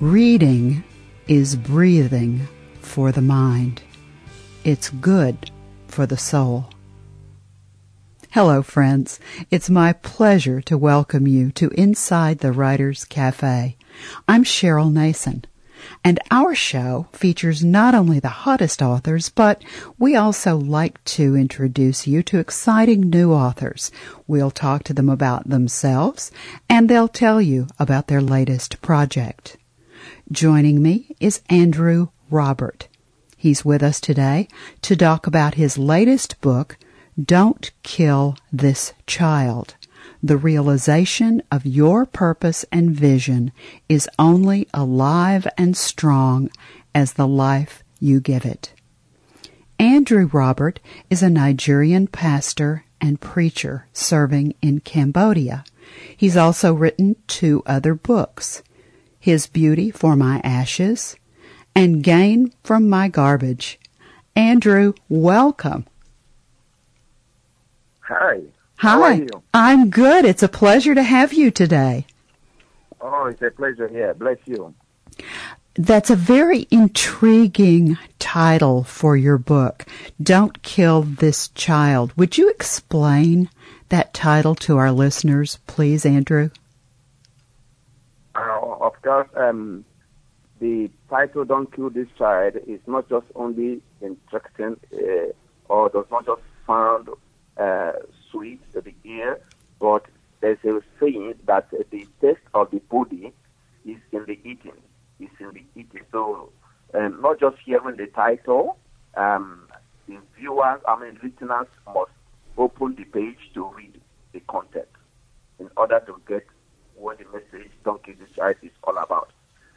Reading is breathing for the mind. It's good for the soul. Hello, friends. It's my pleasure to welcome you to Inside the Writer's Cafe. I'm Cheryl Nason. And our show features not only the hottest authors, but we also like to introduce you to exciting new authors. We'll talk to them about themselves, and they'll tell you about their latest project. Joining me is Andrew Robert. He's with us today to talk about his latest book, Don't Kill This Child the realization of your purpose and vision is only alive and strong as the life you give it. Andrew Robert is a Nigerian pastor and preacher serving in Cambodia. He's also written two other books, His Beauty for My Ashes and Gain from My Garbage. Andrew, welcome. Hi. Hi. I'm good. It's a pleasure to have you today. Oh, it's a pleasure here. Bless you. That's a very intriguing title for your book. Don't Kill This Child. Would you explain that title to our listeners, please, Andrew? Course, um, the title "Don't Kill This Child" is not just only interesting, uh, or does not just sound uh, sweet to the ear, but there's a saying that the taste of the body is in the eating. Is in the eating. So, um, not just hearing the title, um, the viewers, I mean, listeners must open the page to read the content in order to get what the message "Don't Kill This Child" is all about.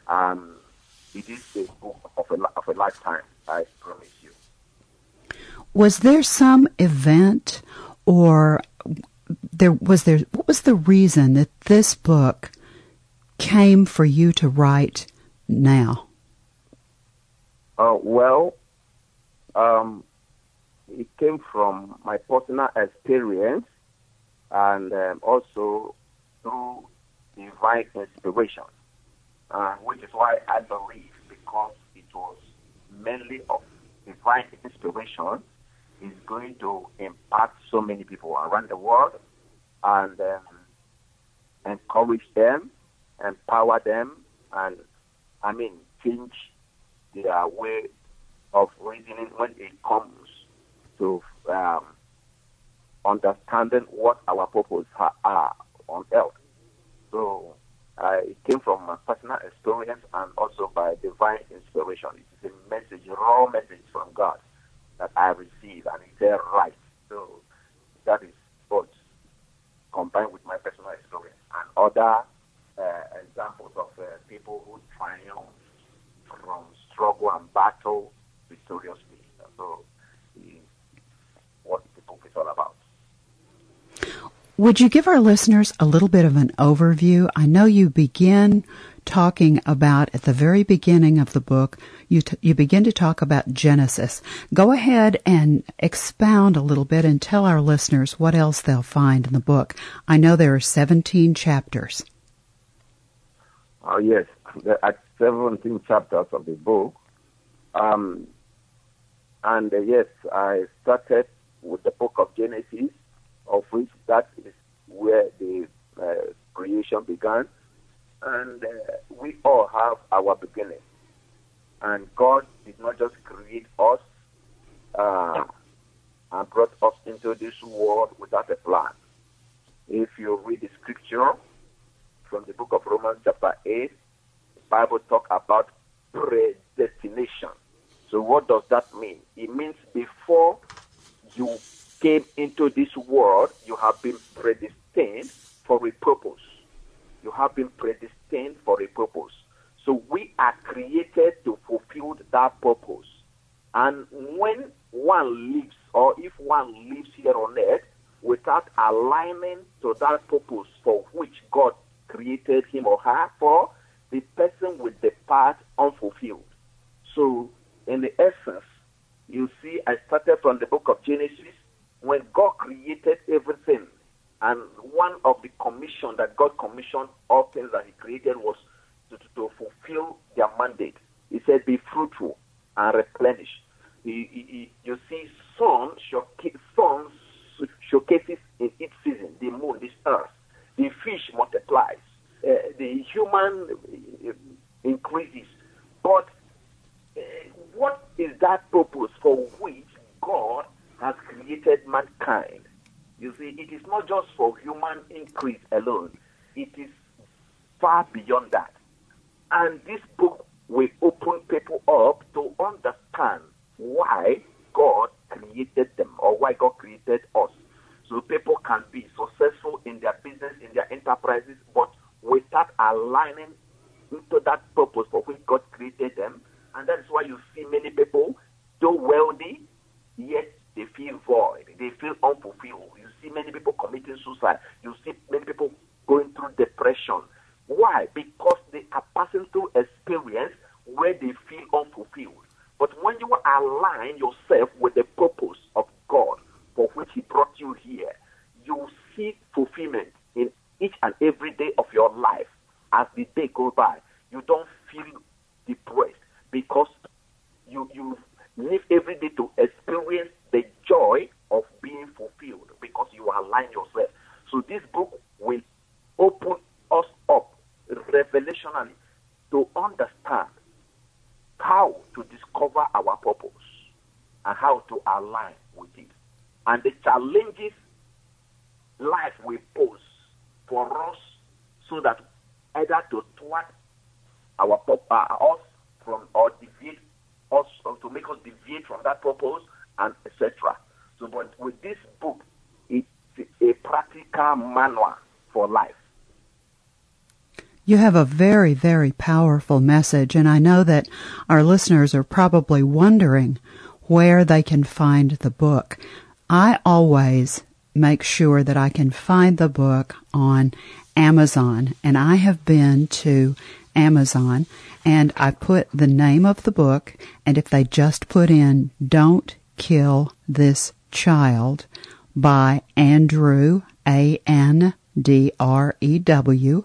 Um, it is a book of a, of a lifetime, I promise you. Was there some event or there was there what was the reason that this book came for you to write now? Uh, well, um, it came from my personal experience and um, also through divine inspiration, uh, which is why I believe because it was mainly of divine inspiration is going to impact so many people around the world and um, encourage them, empower them, and I mean change their way of reasoning when it comes to um, understanding what our purpose are on earth. So uh, it came from my personal experience and also by divine inspiration. It is a message, raw message from God that I receive, and it's their right. So that is both combined with my personal experience and other uh, examples of uh, people who triumph from struggle and battle victoriously. So what the book is all about. Would you give our listeners a little bit of an overview? I know you begin talking about at the very beginning of the book, you, t- you begin to talk about Genesis. Go ahead and expound a little bit and tell our listeners what else they'll find in the book. I know there are 17 chapters. Oh, yes. There are 17 chapters of the book. Um, and uh, yes, I started with the book of Genesis, of which that is where the uh, creation began and uh, we all have our beginning. And God did not just create us uh, and brought us into this world without a plan. If you read the scripture from the book of Romans chapter 8, the Bible talk about predestination. So what does that mean? It means before you came into this world, you have been predestined for a purpose you have been predestined for a purpose. So we are created to fulfill that purpose. And when one lives, or if one lives here on earth without aligning to that purpose for which God created him or her for, the person will depart unfulfilled. So, in the essence, you see, I started from the book of Genesis when God created everything and one of the commission that God commissioned all things that He created was to, to fulfill their mandate. He said, Be fruitful and replenish. He, he, he, you see, sun, sun showcases in its season the moon, this earth. The fish multiplies. Uh, the human uh, increases. But uh, what is that purpose for which God has created mankind? You see, it is not just for human increase alone. It is far beyond that. And this book will open people up to understand why God created them or why God created us. So people can be successful in their business, in their enterprises, but without aligning into that purpose for which God created them. And that is why you see many people, though wealthy, yet they feel void. They feel unfulfilled. You see many people committing suicide. You see many people going through depression. Why? Because they are passing through experience where they feel unfulfilled. But when you align yourself with the purpose of God for which He brought you here, you see fulfillment in each and every day of your life. As the day goes by, you don't feel depressed because you you live every day to experience the joy of being fulfilled because you align yourself. So this book will open us up revelationally to understand how to discover our purpose and how to align with it. And the challenges life will pose for us so that either to thwart our uh, us from or deviate us or to make us deviate from that purpose and etc. So, but with this book, it's a practical manual for life. You have a very, very powerful message, and I know that our listeners are probably wondering where they can find the book. I always make sure that I can find the book on Amazon, and I have been to Amazon and I put the name of the book, and if they just put in Don't Kill This Child by Andrew, A N D R E W,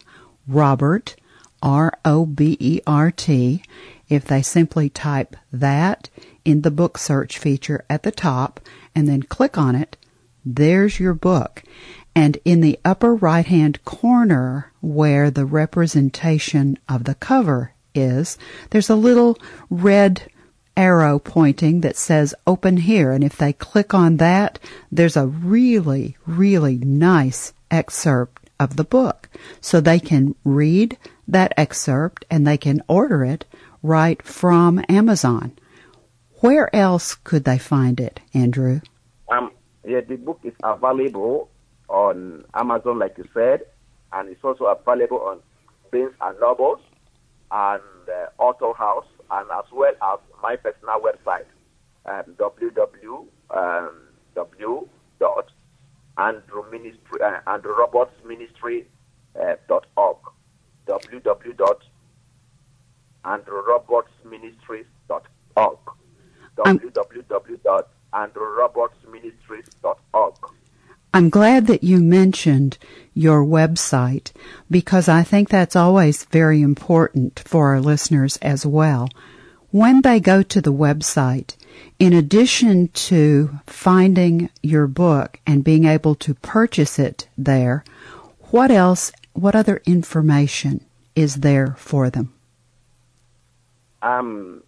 Robert, R O B E R T. If they simply type that in the book search feature at the top and then click on it, there's your book. And in the upper right hand corner where the representation of the cover is, there's a little red arrow pointing that says open here. And if they click on that, there's a really, really nice excerpt of the book. So they can read that excerpt and they can order it right from Amazon. Where else could they find it, Andrew? Um, yeah, the book is available on Amazon, like you said, and it's also available on Barnes and Nobles and uh, Author House, and as well as my personal website, um, www. Um, Andrew Ministry, uh, Andrew Roberts Ministry uh, dot org, www.andrewrobertsministries.org, www.andrewrobertsministries.org. I'm glad that you mentioned your website because I think that's always very important for our listeners as well. When they go to the website, in addition to finding your book and being able to purchase it there, what else, what other information is there for them? Um,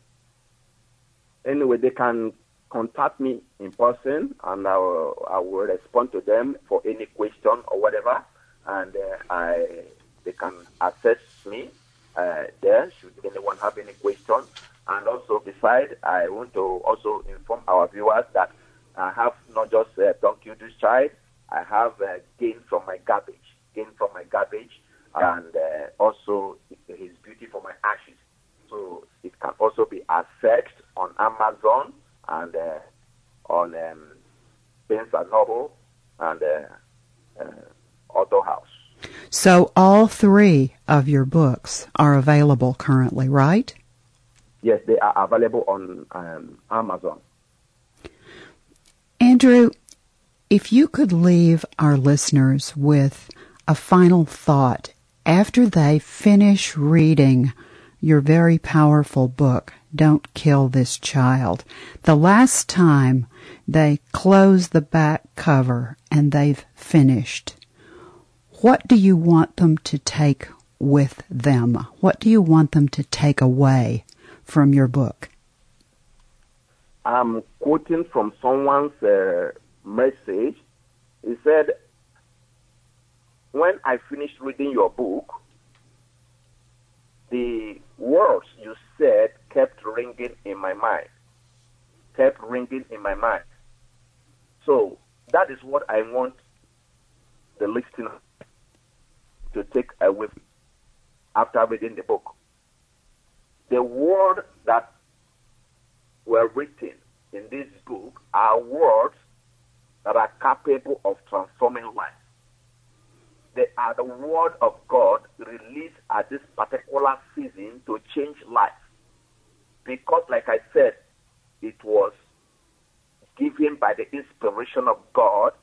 anyway, they can contact me in person and I will, I will respond to them for any question or whatever. And uh, I, they can access me uh, there should anyone have any questions. And also, besides, I want to also inform our viewers that I have not just uh, Don't This Child, I have uh, Gain from My Garbage, gained from My Garbage, and uh, also His Beauty for My Ashes. So it can also be accessed on Amazon and uh, on um, Barnes and Noble and uh, uh, Author House. So all three of your books are available currently, right? Yes, they are available on um, Amazon. Andrew, if you could leave our listeners with a final thought after they finish reading your very powerful book, Don't Kill This Child, the last time they close the back cover and they've finished, what do you want them to take with them? What do you want them to take away from your book? I'm quoting from someone's uh, message. He said, When I finished reading your book, the words you said kept ringing in my mind. Kept ringing in my mind. So that is what I want the listener to take away after reading the book. The words that were written in this book are words that are capable of transforming life. They are the word of God released at this particular season to change life. Because, like I said, it was given by the inspiration of God,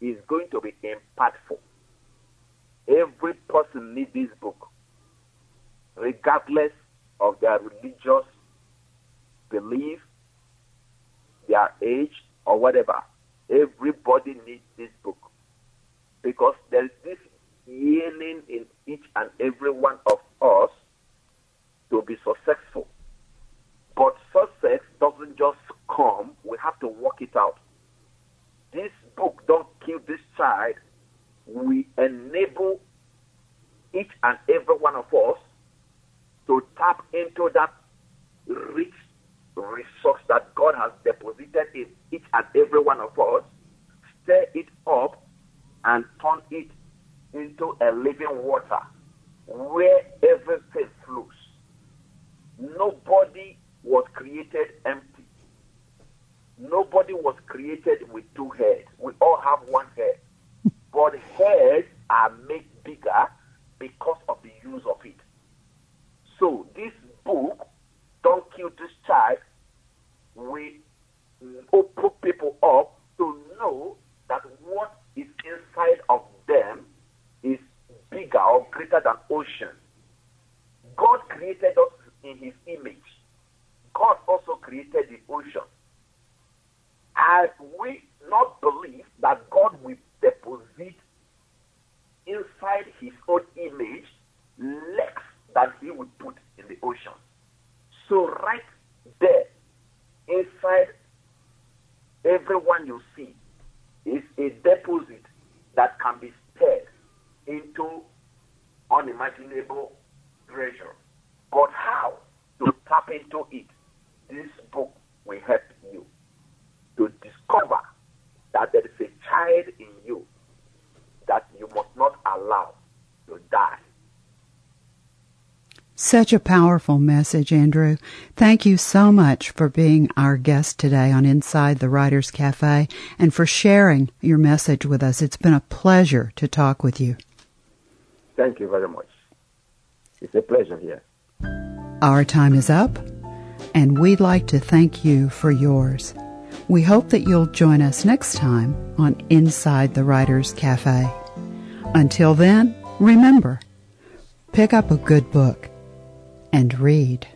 is going to be impactful. Every person needs this book, regardless of their religious belief, their age, or whatever. Everybody needs this book because there is this yearning in each and every one of us to be successful. But success doesn't just come, we have to work it out. This book, Don't Kill This Child, we enable each and every one of us to tap into that rich resource that God has deposited in each and every one of us, stir it up, and turn it into a living water where everything flows. Nobody was created empty. Nobody was created with two heads. We all have one head. But heads are made bigger because of the use of it. So this book, Don't Kill This Child, will uh, put people up to know that what is inside of them is bigger or greater than ocean. God created us in his image. God also created the ocean. As we not believe that God will deposit inside his own image less than he would put in the ocean. So right there, inside everyone you see, is a deposit that can be stirred into unimaginable treasure. But how to tap into it? This book will help you to discover that there is a child in you that you must not allow to die. Such a powerful message, Andrew. Thank you so much for being our guest today on Inside the Writers Cafe and for sharing your message with us. It's been a pleasure to talk with you. Thank you very much. It's a pleasure here. Our time is up, and we'd like to thank you for yours. We hope that you'll join us next time on Inside the Writers Cafe. Until then, remember, pick up a good book and read.